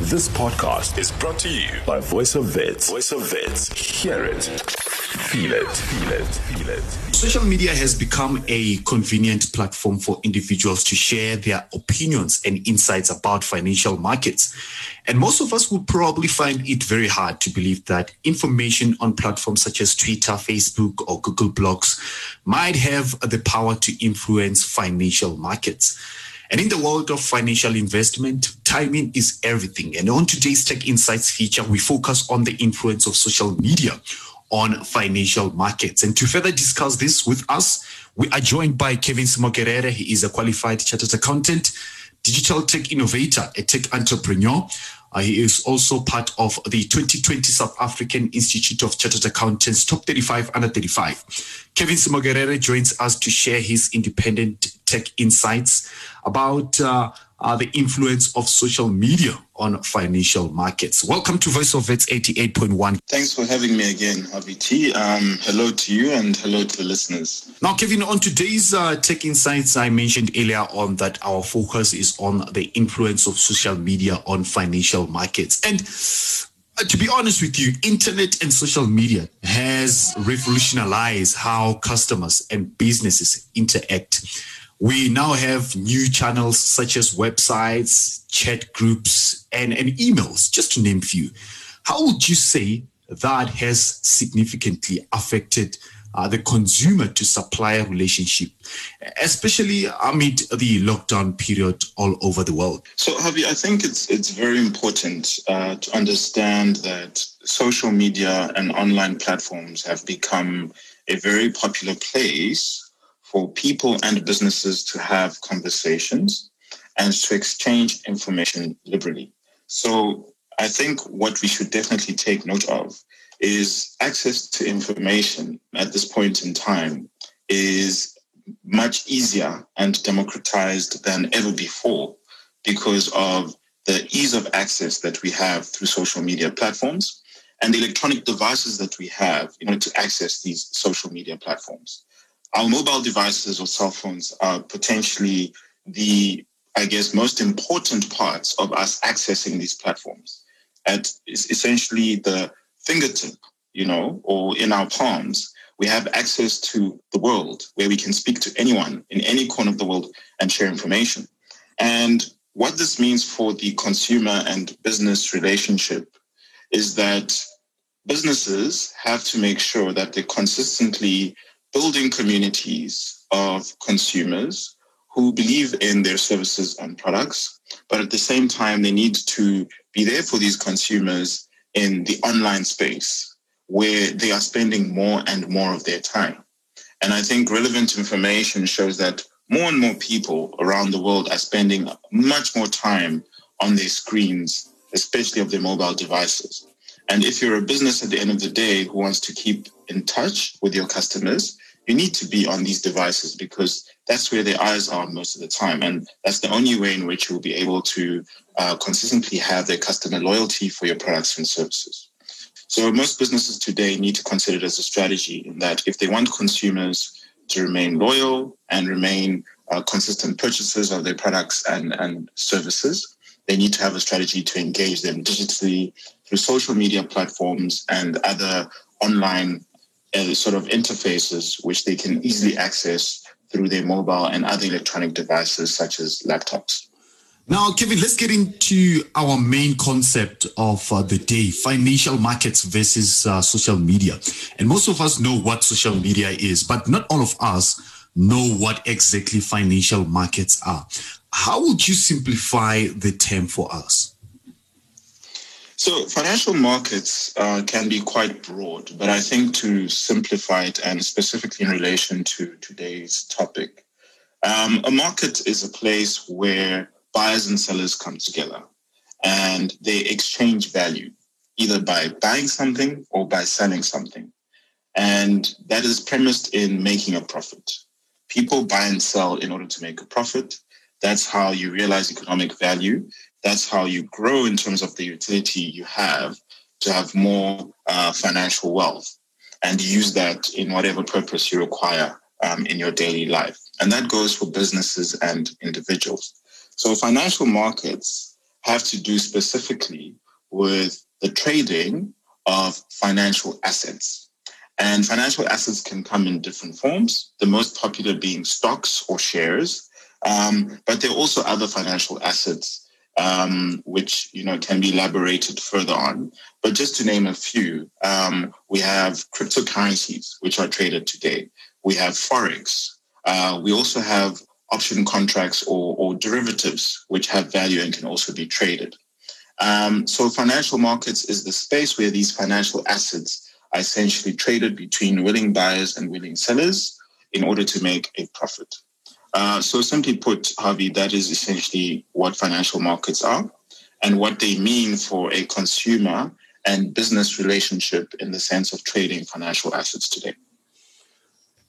This podcast is brought to you by Voice of Wits. Voice of Wits. Hear it. Feel it. Feel it. Feel it. Social media has become a convenient platform for individuals to share their opinions and insights about financial markets. And most of us would probably find it very hard to believe that information on platforms such as Twitter, Facebook, or Google Blogs might have the power to influence financial markets. And in the world of financial investment, timing is everything. And on today's Tech Insights feature, we focus on the influence of social media on financial markets. And to further discuss this with us, we are joined by Kevin Ssemwogerere. He is a qualified chartered accountant, digital tech innovator, a tech entrepreneur. Uh, he is also part of the 2020 South African Institute of Chartered Accountants Top 35 Under 35. Kevin Ssemwogerere joins us to share his independent tech insights about uh, uh, the influence of social media on financial markets. Welcome to Voice of Wits 88.1. Thanks for having me again, HarvyT. Um, hello to you and hello to the listeners. Now, Kevin, on today's uh, Tech Insights, I mentioned earlier on that our focus is on the influence of social media on financial markets. And uh, to be honest with you, internet and social media has revolutionized how customers and businesses interact we now have new channels such as websites, chat groups, and, and emails, just to name a few. How would you say that has significantly affected uh, the consumer to supplier relationship, especially amid the lockdown period all over the world? So, Javi, I think it's it's very important uh, to understand that social media and online platforms have become a very popular place for people and businesses to have conversations and to exchange information liberally. So I think what we should definitely take note of is access to information at this point in time is much easier and democratized than ever before because of the ease of access that we have through social media platforms and the electronic devices that we have in order to access these social media platforms our mobile devices or cell phones are potentially the, I guess, most important parts of us accessing these platforms. At essentially the fingertip, you know, or in our palms, we have access to the world where we can speak to anyone in any corner of the world and share information. And what this means for the consumer and business relationship is that businesses have to make sure that they consistently building communities of consumers who believe in their services and products, but at the same time, they need to be there for these consumers in the online space where they are spending more and more of their time. And I think relevant information shows that more and more people around the world are spending much more time on their screens, especially of their mobile devices. And if you're a business at the end of the day who wants to keep in touch with your customers, you need to be on these devices because that's where their eyes are most of the time. And that's the only way in which you'll be able to uh, consistently have their customer loyalty for your products and services. So most businesses today need to consider it as a strategy in that if they want consumers to remain loyal and remain uh, consistent purchasers of their products and, and services, they need to have a strategy to engage them digitally through social media platforms and other online uh, sort of interfaces which they can easily access through their mobile and other electronic devices such as laptops. Now, Kevin, let's get into our main concept of uh, the day financial markets versus uh, social media. And most of us know what social media is, but not all of us know what exactly financial markets are. How would you simplify the term for us? So financial markets uh, can be quite broad, but I think to simplify it and specifically in relation to today's topic, um, a market is a place where buyers and sellers come together and they exchange value either by buying something or by selling something. And that is premised in making a profit. People buy and sell in order to make a profit. That's how you realize economic value that's how you grow in terms of the utility you have to have more uh, financial wealth and use that in whatever purpose you require um, in your daily life. And that goes for businesses and individuals. So financial markets have to do specifically with the trading of financial assets. And financial assets can come in different forms, the most popular being stocks or shares. Um, but there are also other financial assets um, which you know can be elaborated further on. But just to name a few, um, we have cryptocurrencies which are traded today. We have forex. Uh, we also have option contracts or, or, derivatives which have value and can also be traded. Um, so financial markets is the space where these financial assets are essentially traded between willing buyers and willing sellers in order to make a profit. Uh, so simply put, Harvey, that is essentially what financial markets are and what they mean for a consumer and business relationship in the sense of trading financial assets today.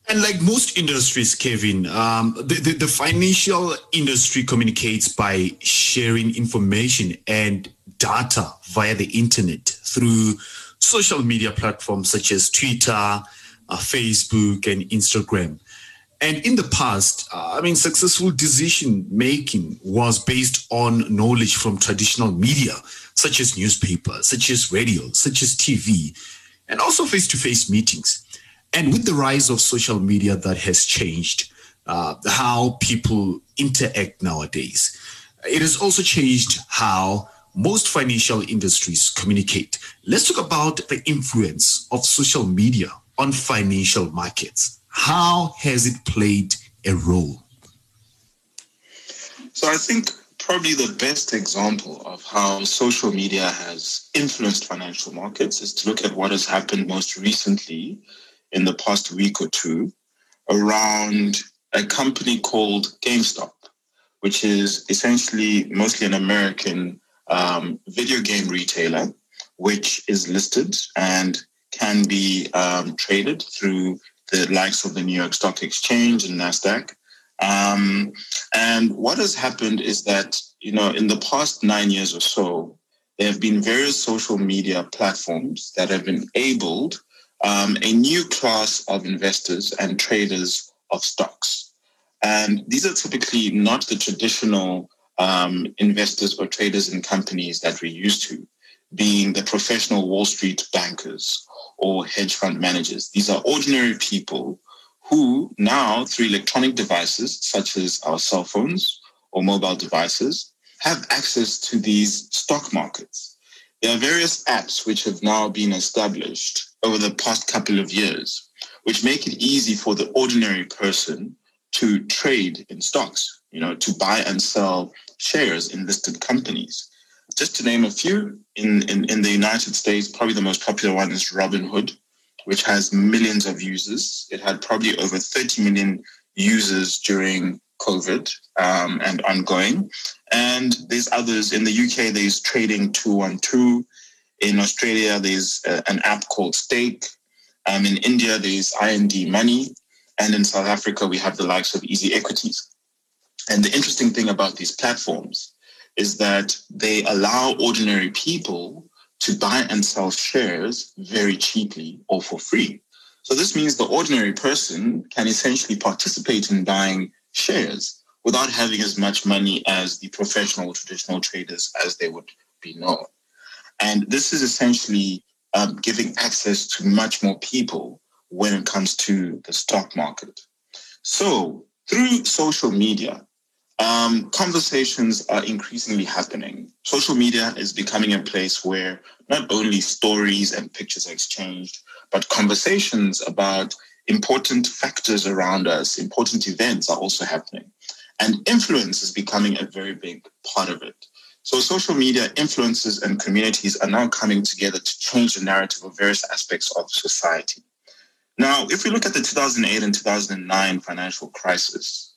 And like most industries, Kevin, um, the, the, the, financial industry communicates by sharing information and data via the internet through social media platforms such as Twitter, uh, Facebook, and Instagram. And in the past, uh, I mean, successful decision making was based on knowledge from traditional media, such as newspapers, such as radio, such as TV, and also face to face meetings. And with the rise of social media, that has changed uh, how people interact nowadays. It has also changed how most financial industries communicate. Let's talk about the influence of social media on financial markets. How has it played a role? So I think probably the best example of how social media has influenced financial markets is to look at what has happened most recently in the past week or two around a company called GameStop, which is essentially mostly an American um, video game retailer, which is listed and can be um, traded through the likes of the New York Stock Exchange and NASDAQ. Um, and what has happened is that, you know, in the past nine years or so, there have been various social media platforms that have enabled um, a new class of investors and traders of stocks. And these are typically not the traditional um, investors or traders in companies that we're used to, being the professional Wall Street bankers or hedge fund managers. These are ordinary people who now, through electronic devices such as our cell phones or mobile devices, have access to these stock markets. There are various apps which have now been established over the past couple of years, which make it easy for the ordinary person to trade in stocks, you know, to buy and sell shares in listed companies. Just to name a few, in, in, in the United States, probably the most popular one is Robinhood, which has millions of users. It had probably over 30 million users during COVID um, and ongoing. And there's others. In the UK, there's Trading 212. In Australia, there's uh, an app called Stake. Um, in India, there's IND Money. And in South Africa, we have the likes of Easy Equities. And the interesting thing about these platforms is that they allow ordinary people to buy and sell shares very cheaply or for free. So this means the ordinary person can essentially participate in buying shares without having as much money as the professional traditional traders as they would be known. And this is essentially um, giving access to much more people when it comes to the stock market. So through social media, um, conversations are increasingly happening. Social media is becoming a place where not only stories and pictures are exchanged, but conversations about important factors around us, important events are also happening. And influence is becoming a very big part of it. So social media influences and communities are now coming together to change the narrative of various aspects of society. Now, if we look at the 2008 and 2009 financial crisis,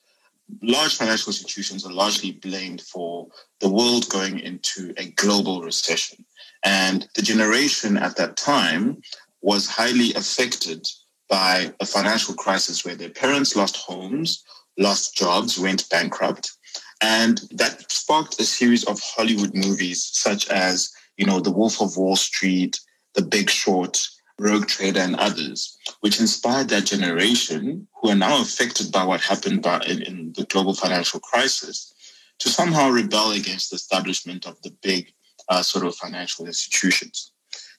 large financial institutions are largely blamed for the world going into a global recession. And the generation at that time was highly affected by a financial crisis where their parents lost homes, lost jobs, went bankrupt. And that sparked a series of Hollywood movies such as, you know, The Wolf of Wall Street, The Big Short, Rogue Trader, and others, which inspired that generation who are now affected by what happened by, in, in the global financial crisis to somehow rebel against the establishment of the big uh, sort of financial institutions.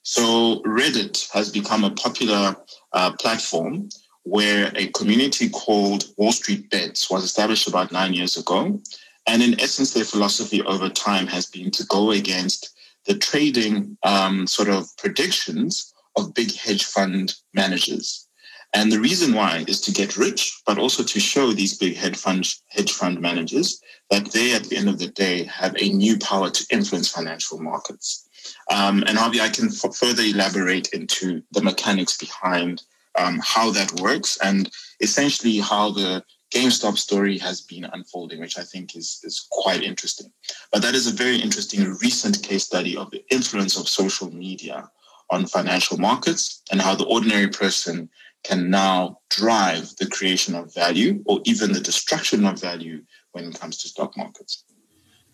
So Reddit has become a popular uh, platform where a community called Wall Street Bets was established about nine years ago. And in essence, their philosophy over time has been to go against the trading um, sort of predictions of big hedge fund managers. And the reason why is to get rich, but also to show these big hedge fund, hedge fund managers that they, at the end of the day, have a new power to influence financial markets. Um, and Harvey, I can f- further elaborate into the mechanics behind um, how that works and essentially how the GameStop story has been unfolding, which I think is, is quite interesting. But that is a very interesting recent case study of the influence of social media on financial markets and how the ordinary person can now drive the creation of value or even the destruction of value when it comes to stock markets.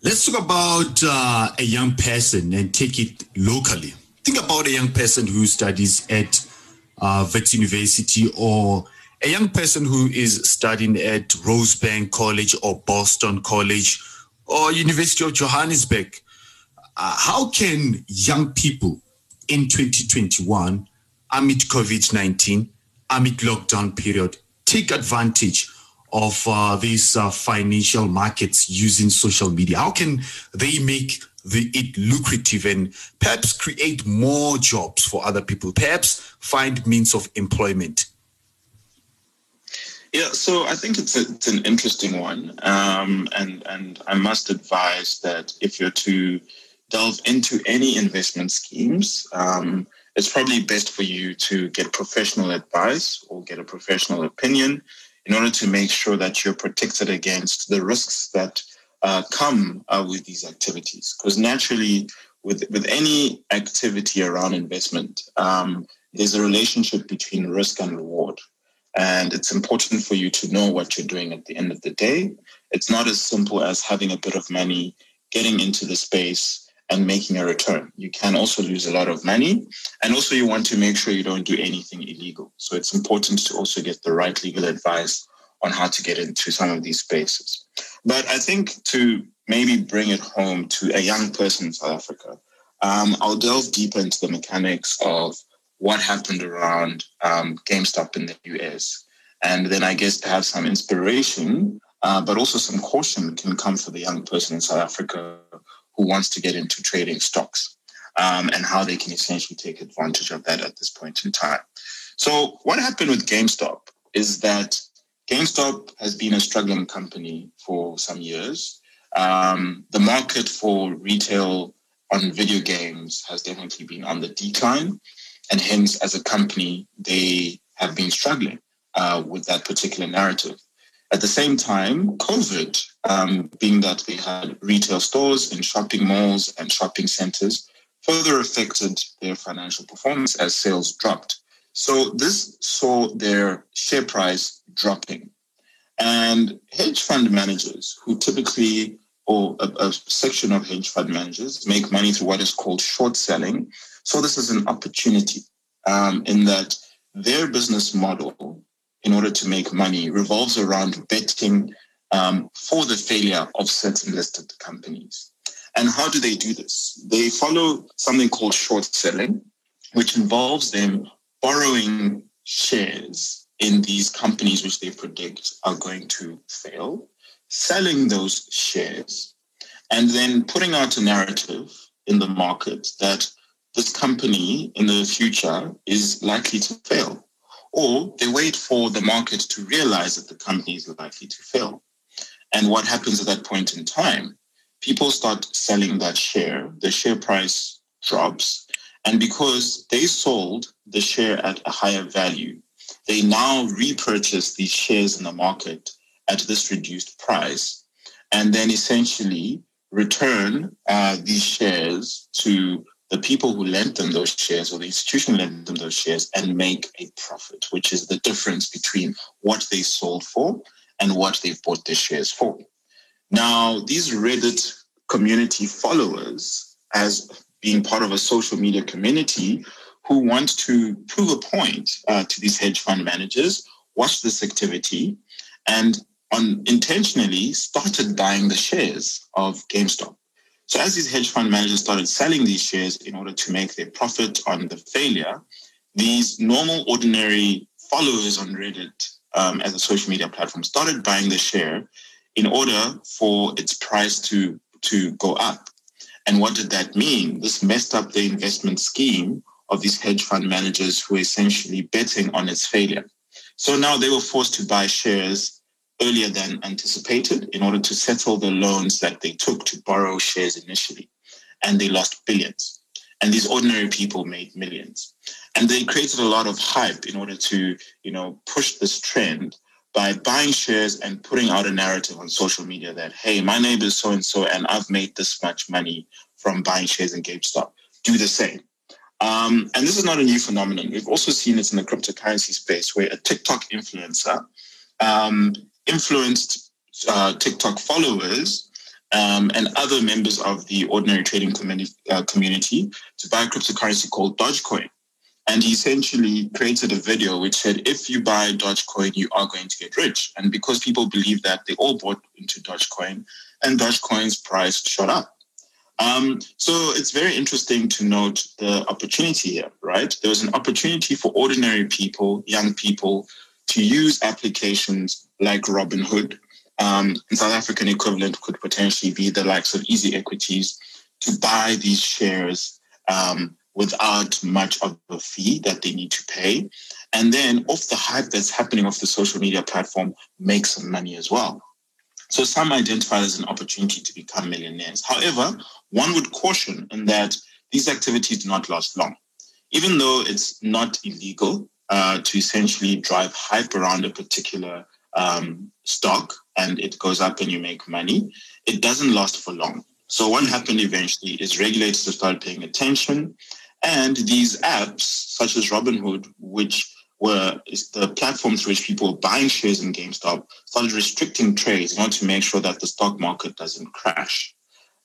Let's talk about uh, a young person and take it locally. Think about a young person who studies at uh, Wits University or a young person who is studying at Rosebank College or Boston College or University of Johannesburg. Uh, how can young people in 2021 amid COVID-19 amid lockdown period take advantage of uh, these uh, financial markets using social media? How can they make the, it lucrative and perhaps create more jobs for other people? Perhaps find means of employment? Yeah, so I think it's, a, it's an interesting one, um, and and I must advise that if you're to delve into any investment schemes, um, it's probably best for you to get professional advice or get a professional opinion in order to make sure that you're protected against the risks that uh, come uh, with these activities. Because naturally, with, with any activity around investment, um, there's a relationship between risk and reward. And it's important for you to know what you're doing at the end of the day. It's not as simple as having a bit of money, getting into the space, and making a return. You can also lose a lot of money. And also, you want to make sure you don't do anything illegal. So, it's important to also get the right legal advice on how to get into some of these spaces. But I think to maybe bring it home to a young person in South Africa, um, I'll delve deeper into the mechanics of what happened around um, GameStop in the US. And then I guess to have some inspiration, uh, but also some caution can come for the young person in South Africa who wants to get into trading stocks um, and how they can essentially take advantage of that at this point in time. So, what happened with GameStop is that GameStop has been a struggling company for some years. Um, the market for retail on video games has definitely been on the decline. And hence, as a company, they have been struggling uh, with that particular narrative. At the same time, COVID, um, being that they had retail stores and shopping malls and shopping centers, further affected their financial performance as sales dropped. So this saw their share price dropping. And hedge fund managers, who typically, or a, a section of hedge fund managers, make money through what is called short selling. So this is an opportunity um, in that their business model in order to make money revolves around betting um, for the failure of certain listed companies. And how do they do this? They follow something called short selling, which involves them borrowing shares in these companies which they predict are going to fail, selling those shares, and then putting out a narrative in the market that this company in the future is likely to fail or they wait for the market to realize that the company is likely to fail. And what happens at that point in time? People start selling that share, the share price drops. And because they sold the share at a higher value, they now repurchase these shares in the market at this reduced price and then essentially return uh, these shares to the people who lent them those shares or the institution lent them those shares and make a profit, which is the difference between what they sold for and what they've bought their shares for. Now, these Reddit community followers, as being part of a social media community who want to prove a point uh, to these hedge fund managers, watch this activity and on intentionally started buying the shares of GameStop. So as these hedge fund managers started selling these shares in order to make their profit on the failure, these normal, ordinary followers on Reddit um, as a social media platform started buying the share in order for its price to, to go up. And what did that mean? This messed up the investment scheme of these hedge fund managers who were essentially betting on its failure. So now they were forced to buy shares earlier than anticipated in order to settle the loans that they took to borrow shares initially. And they lost billions. And these ordinary people made millions. And they created a lot of hype in order to, you know, push this trend by buying shares and putting out a narrative on social media that, hey, my neighbor is so and so, and I've made this much money from buying shares in GameStop. Do the same. Um, and this is not a new phenomenon. We've also seen it in the cryptocurrency space where a TikTok influencer um, influenced uh, TikTok followers um, and other members of the ordinary trading community, uh, community to buy a cryptocurrency called Dogecoin. And he essentially created a video which said, if you buy Dogecoin, you are going to get rich. And because people believe that, they all bought into Dogecoin, and Dogecoin's price shot up. Um, so it's very interesting to note the opportunity here, right? There was an opportunity for ordinary people, young people, to use applications like Robinhood. Um, South African equivalent could potentially be the likes of Easy Equities to buy these shares um, without much of a fee that they need to pay. And then off the hype that's happening off the social media platform, make some money as well. So some identify as an opportunity to become millionaires. However, one would caution in that these activities do not last long. Even though it's not illegal uh, to essentially drive hype around a particular um, stock and it goes up and you make money, it doesn't last for long. So what happened eventually is regulators started paying attention and these apps such as Robinhood, which were the platforms which people were buying shares in GameStop started restricting trades in order to make sure that the stock market doesn't crash.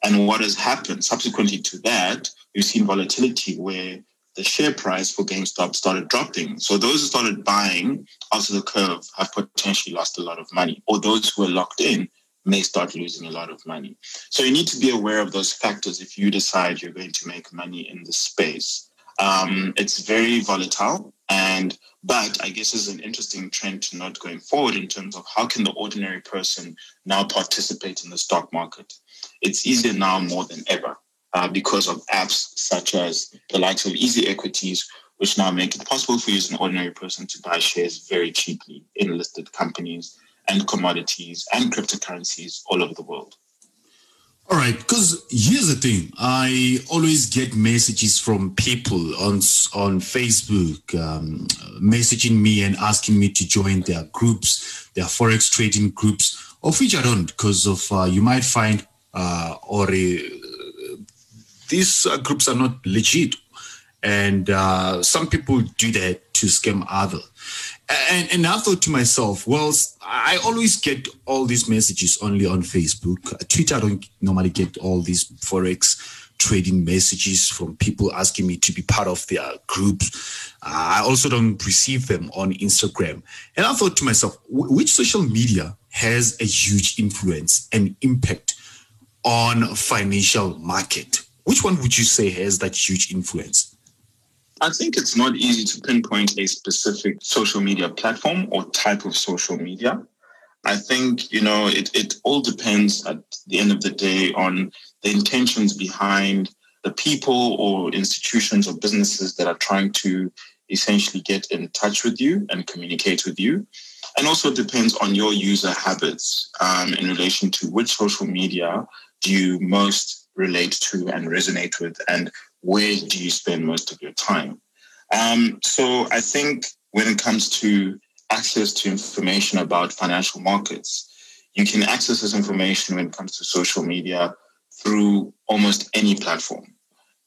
And what has happened subsequently to that, we've seen volatility where the share price for GameStop started dropping. So those who started buying after the curve have potentially lost a lot of money, or those who are locked in may start losing a lot of money. So you need to be aware of those factors if you decide you're going to make money in the space. Um, it's very volatile, and but I guess is an interesting trend to note going forward in terms of how can the ordinary person now participate in the stock market. It's easier now more than ever uh, because of apps such as the likes of Easy Equities, which now make it possible for you as an ordinary person to buy shares very cheaply in listed companies and commodities and cryptocurrencies all over the world. All right, because here's the thing: I always get messages from people on on Facebook, um, messaging me and asking me to join their groups, their forex trading groups, of which I don't, because of uh, you might find uh, or uh, these uh, groups are not legit, and uh, some people do that to scam others. And, and I thought to myself, well, I always get all these messages only on Facebook. Twitter, I don't normally get all these Forex trading messages from people asking me to be part of their groups. I also don't receive them on Instagram. And I thought to myself, which social media has a huge influence and impact on financial market? Which one would you say has that huge influence? I think it's not easy to pinpoint a specific social media platform or type of social media. I think, you know, it, it all depends at the end of the day on the intentions behind the people or institutions or businesses that are trying to essentially get in touch with you and communicate with you. And also depends on your user habits um, in relation to which social media do you most relate to and resonate with and where do you spend most of your time? Um, so I think when it comes to access to information about financial markets, you can access this information when it comes to social media through almost any platform.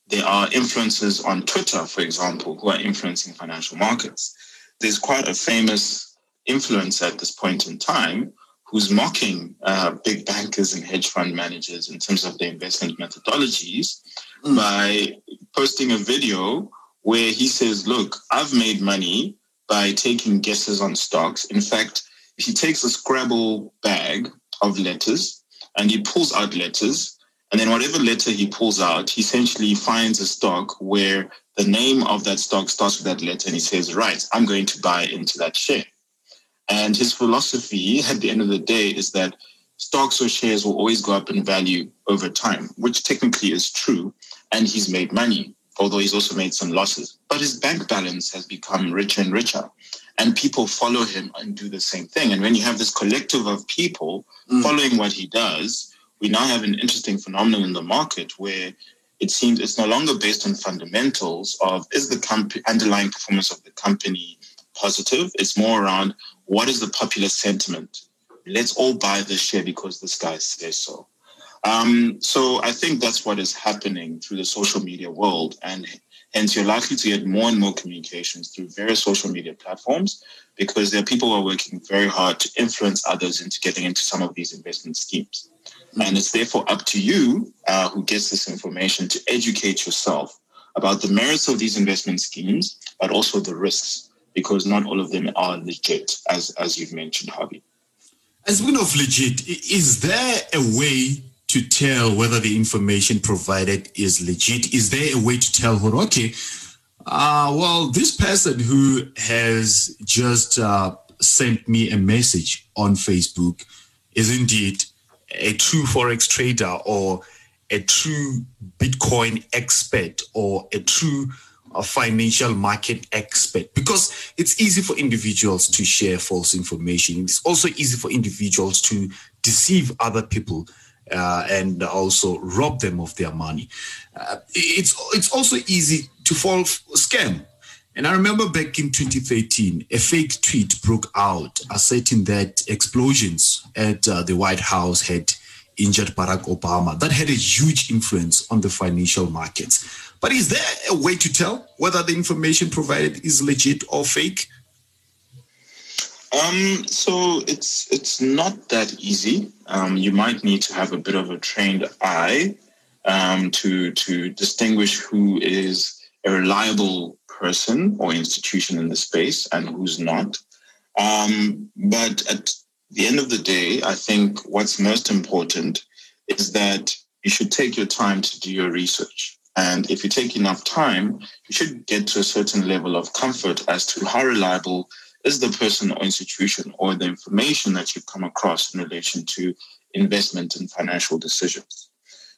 There are influencers on Twitter, for example, who are influencing financial markets. There's quite a famous influencer at this point in time who's mocking uh, big bankers and hedge fund managers in terms of their investment methodologies mm. by posting a video where he says, Look, I've made money by taking guesses on stocks. In fact, he takes a Scrabble bag of letters and he pulls out letters. And then whatever letter he pulls out, he essentially finds a stock where the name of that stock starts with that letter and he says, right, I'm going to buy into that share. And his philosophy at the end of the day is that stocks or shares will always go up in value over time, which technically is true. And he's made money, although he's also made some losses. But his bank balance has become richer and richer. And people follow him and do the same thing. And when you have this collective of people mm. following what he does, we now have an interesting phenomenon in the market where it seems it's no longer based on fundamentals of is the comp- underlying performance of the company positive. It's more around what is the popular sentiment. Let's all buy this share because this guy says so. Um, so I think that's what is happening through the social media world, and hence you're likely to get more and more communications through various social media platforms because there are people who are working very hard to influence others into getting into some of these investment schemes. And it's therefore up to you, uh, who gets this information, to educate yourself about the merits of these investment schemes, but also the risks, because not all of them are legit, as, as you've mentioned, Harvey. As one of legit, is there a way to tell whether the information provided is legit? Is there a way to tell, okay, uh, well, this person who has just uh, sent me a message on Facebook is indeed a true forex trader or a true Bitcoin expert or a true uh, financial market expert because it's easy for individuals to share false information. It's also easy for individuals to deceive other people uh, and also rob them of their money. Uh, it's it's also easy to fall scam. And I remember back in 2013, a fake tweet broke out asserting that explosions at uh, the White House had injured Barack Obama. That had a huge influence on the financial markets. But is there a way to tell whether the information provided is legit or fake? Um, so it's it's not that easy. Um, you might need to have a bit of a trained eye um, to to distinguish who is a reliable person or institution in the space and who's not. Um, but at the end of the day, I think what's most important is that you should take your time to do your research. And if you take enough time, you should get to a certain level of comfort as to how reliable is the person or institution or the information that you've come across in relation to investment and financial decisions.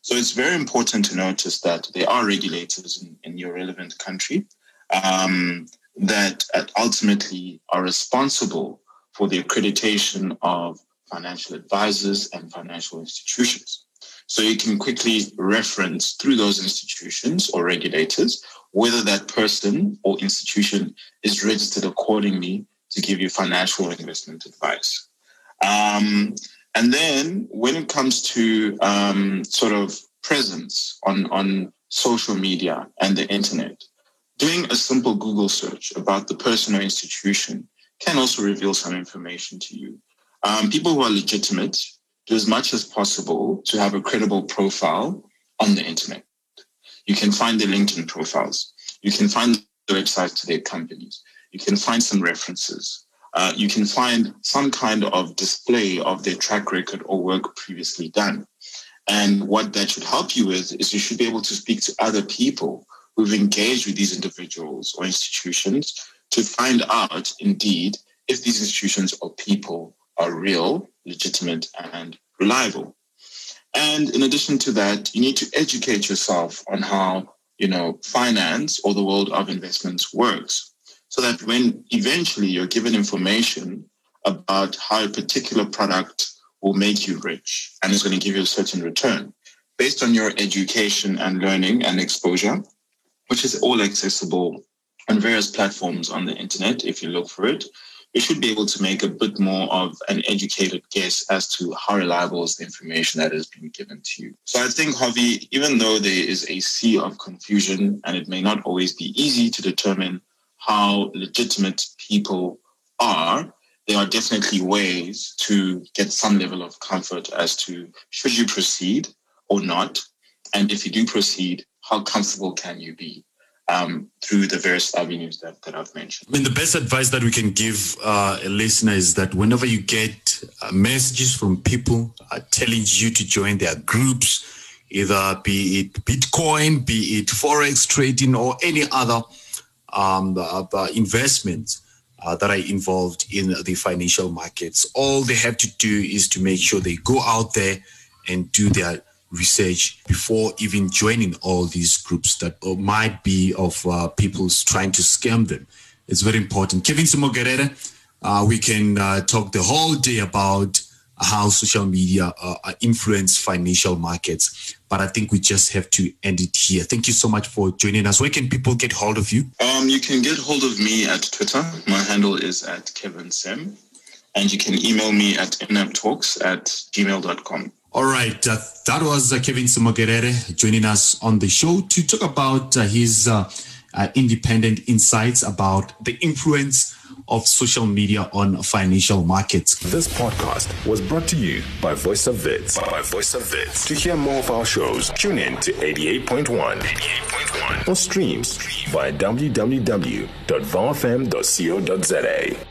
So it's very important to notice that there are regulators in, in your relevant country um, that ultimately are responsible for the accreditation of financial advisors and financial institutions. So you can quickly reference through those institutions or regulators whether that person or institution is registered accordingly to give you financial investment advice. Um, and then when it comes to um, sort of presence on, on social media and the internet, doing a simple Google search about the person or institution can also reveal some information to you. Um, people who are legitimate do as much as possible to have a credible profile on the internet. You can find their LinkedIn profiles. You can find the websites to their companies. You can find some references. Uh, you can find some kind of display of their track record or work previously done. And what that should help you with is you should be able to speak to other people who've engaged with these individuals or institutions to find out indeed if these institutions or people are real, legitimate, and reliable. And in addition to that, you need to educate yourself on how, you know, finance or the world of investments works so that when eventually you're given information about how a particular product will make you rich and is going to give you a certain return based on your education and learning and exposure, which is all accessible on various platforms on the internet if you look for it, you should be able to make a bit more of an educated guess as to how reliable is the information that has been given to you. So I think, Harvey, even though there is a sea of confusion and it may not always be easy to determine how legitimate people are, there are definitely ways to get some level of comfort as to should you proceed or not. And if you do proceed, how comfortable can you be? Um, through the various avenues that, that I've mentioned. I mean, the best advice that we can give uh, a listener is that whenever you get uh, messages from people uh, telling you to join their groups, either be it Bitcoin, be it Forex trading, or any other um, uh, investments, uh, that are involved in the financial markets. All they have to do is to make sure they go out there and do their research before even joining all these groups that might be of uh, people trying to scam them. It's very important. Kevin Ssemwogerere, uh, we can uh, talk the whole day about how social media uh, influence financial markets. But I think we just have to end it here. Thank you so much for joining us. Where can people get hold of you? Um, you can get hold of me at Twitter. My handle is at Kevin Sem. And you can email me at inaptalks at gmail.com. All right. Uh, that was uh, Kevin Ssemwogerere joining us on the show to talk about uh, his uh, uh, independent insights about the influence of social media on financial markets. This podcast was brought to you by Voice of Wits. By Voice of Wits. To hear more of our shows, tune in to 88.1, 88.1 or streams via www.vowfm.co.za.